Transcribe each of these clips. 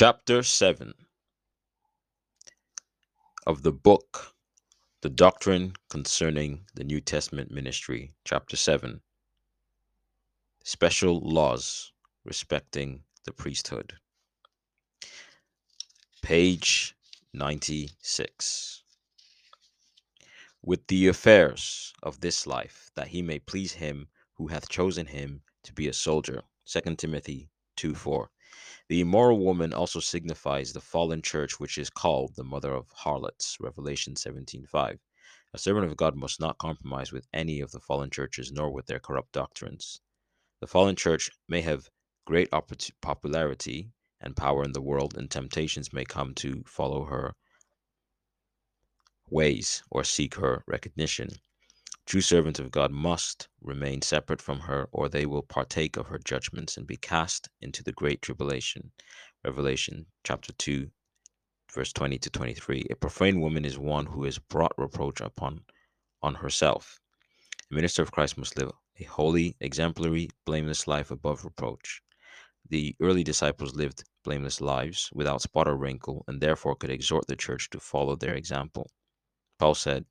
Chapter 7 of the book, The Doctrine Concerning the New Testament Ministry, Chapter 7 Special Laws Respecting the Priesthood. Page 96. With the affairs of this life, that he may please him who hath chosen him to be a soldier. 2 Timothy 2 4. The immoral woman also signifies the fallen church, which is called the mother of harlots. Revelation 17:5. A servant of God must not compromise with any of the fallen churches, nor with their corrupt doctrines. The fallen church may have great popularity and power in the world, and temptations may come to follow her ways or seek her recognition. True servants of God must remain separate from her, or they will partake of her judgments and be cast into the great tribulation. Revelation chapter 2, verse 20 to 23. A profane woman is one who has brought reproach upon on herself. A minister of Christ must live a holy, exemplary, blameless life above reproach. The early disciples lived blameless lives without spot or wrinkle, and therefore could exhort the church to follow their example. Paul said,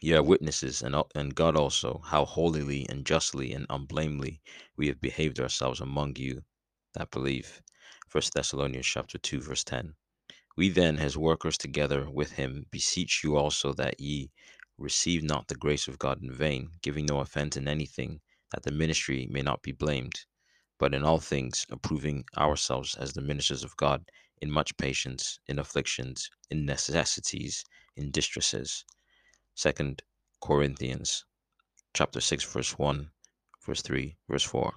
Ye are witnesses, and, and God also, how holily and justly and unblamely we have behaved ourselves among you that believe. 1 Thessalonians chapter 2, verse 10. We then, as workers together with him, beseech you also that ye receive not the grace of God in vain, giving no offense in anything, that the ministry may not be blamed, but in all things approving ourselves as the ministers of God, in much patience, in afflictions, in necessities, in distresses Second Corinthians chapter 6 verse 1 verse 3 verse 4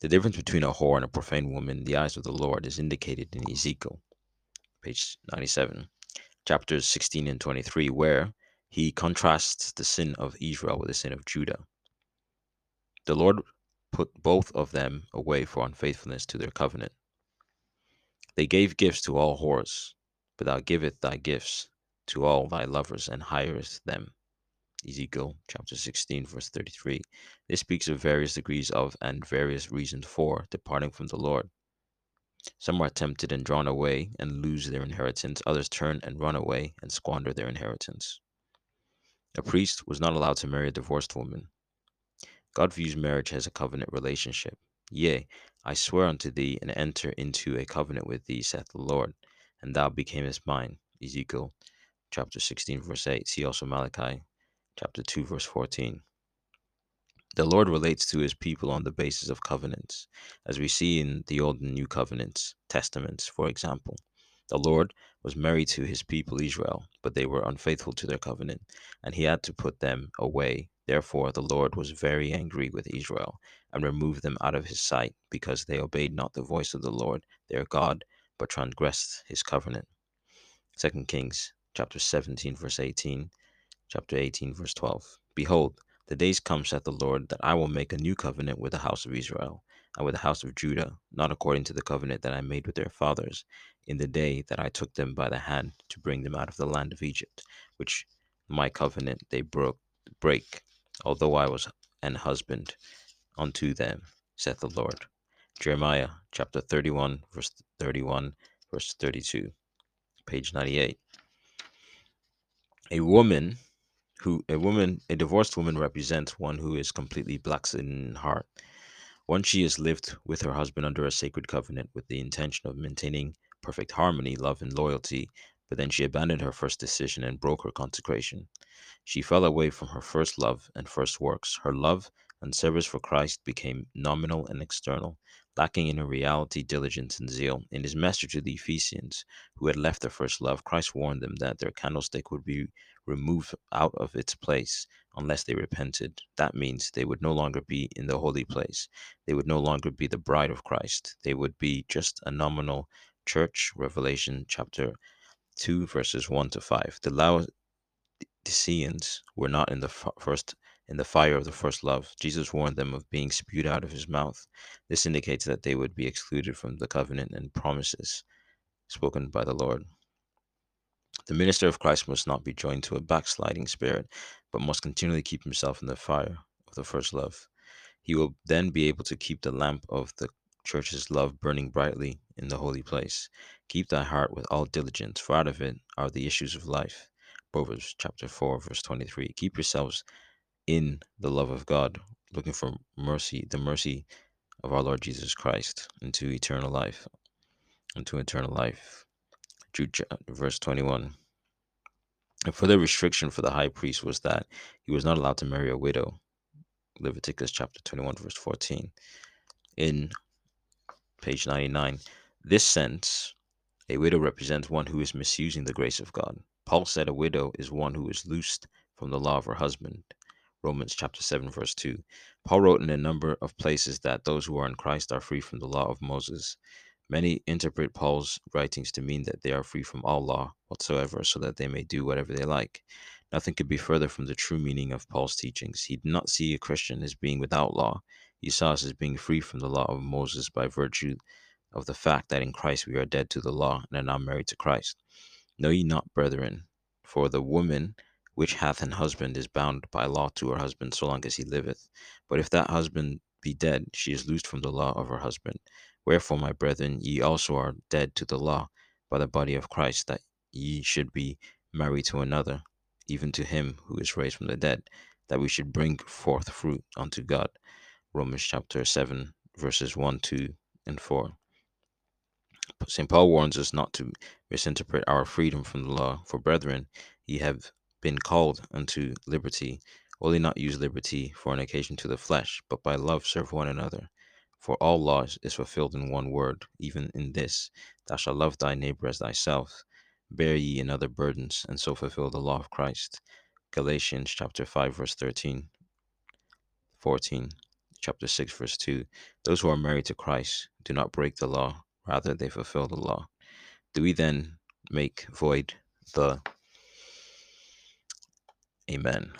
the difference between a whore and a profane woman in the eyes of the Lord is indicated in Ezekiel page 97 chapters 16 and 23 where he contrasts the sin of Israel with the sin of Judah. The Lord put both of them away for unfaithfulness to their covenant. They gave gifts to all whores but thou givest thy gifts to all thy lovers and hirest them. Ezekiel chapter 16, verse 33. This speaks of various degrees of and various reasons for departing from the Lord. Some are tempted and drawn away and lose their inheritance. Others turn and run away and squander their inheritance. A priest was not allowed to marry a divorced woman. God views marriage as a covenant relationship. Yea, I swear unto thee and enter into a covenant with thee, saith the Lord, and thou becamest mine. Ezekiel chapter 16, verse 8. See also Malachi chapter 2, verse 14. The Lord relates to his people on the basis of covenants, as we see in the Old and New Covenants, Testaments, for example. The Lord was married to his people Israel, but they were unfaithful to their covenant, and he had to put them away. Therefore, the Lord was very angry with Israel and removed them out of his sight, because they obeyed not the voice of the Lord their God, but transgressed his covenant. 2 Kings chapter 17, verse 18, chapter 18, verse 12. Behold, the days come, saith the Lord, that I will make a new covenant with the house of Israel and with the house of Judah, not according to the covenant that I made with their fathers in the day that I took them by the hand to bring them out of the land of Egypt, which my covenant they broke break, although I was an husband unto them, saith the Lord. Jeremiah chapter 31, verse 31, verse 32, page 98 a woman who a woman a divorced woman represents one who is completely black in heart. Once she has lived with her husband under a sacred covenant with the intention of maintaining perfect harmony love and loyalty but then she abandoned her first decision and broke her consecration. She fell away from her first love and first works. Her love and service for christ became nominal and external lacking in reality, diligence, and zeal. In his message to the Ephesians, who had left their first love, Christ warned them that their candlestick would be removed out of its place unless they repented. That means they would no longer be in the holy place. They would no longer be the bride of Christ. They would be just a nominal church. Revelation chapter 2, verses 1 to 5. The Laodiceans were not in the first in the fire of the first love. Jesus warned them of being spewed out of his mouth. This indicates that they would be excluded from the covenant and promises spoken by the Lord. The minister of Christ must not be joined to a backsliding spirit, but must continually keep himself in the fire of the first love. He will then be able to keep the lamp of the church's love burning brightly in the holy place. Keep thy heart with all diligence, for out of it are the issues of life. Proverbs chapter 4, verse 23. Keep yourselves in the love of God, looking for mercy, the mercy of our Lord Jesus Christ, into eternal life. Into eternal life. Jude verse 21. A further restriction for the high priest was that he was not allowed to marry a widow. Leviticus chapter 21, verse 14. In page 99, this sense, a widow represents one who is misusing the grace of God. Paul said a widow is one who is loosed from the law of her husband. Romans chapter 7, verse 2. Paul wrote in a number of places that those who are in Christ are free from the law of Moses. Many interpret Paul's writings to mean that they are free from all law whatsoever, so that they may do whatever they like. Nothing could be further from the true meaning of Paul's teachings. He did not see a Christian as being without law, he saw us as being free from the law of Moses by virtue of the fact that in Christ we are dead to the law and are now married to Christ. Know ye not, brethren, for the woman which hath an husband is bound by law to her husband so long as he liveth. But if that husband be dead, she is loosed from the law of her husband. Wherefore, my brethren, ye also are dead to the law by the body of Christ, that ye should be married to another, even to him who is raised from the dead, that we should bring forth fruit unto God. Romans chapter 7, verses 1, 2, and 4. St. Paul warns us not to misinterpret our freedom from the law, for brethren, ye have been called unto liberty. Only not use liberty for an occasion to the flesh, but by love serve one another. For all law is fulfilled in one word, even in this Thou shalt love thy neighbor as thyself. Bear ye in other burdens, and so fulfill the law of Christ. Galatians chapter 5, verse 13, 14, chapter 6, verse 2. Those who are married to Christ do not break the law, rather, they fulfill the law. Do we then make void the Amen?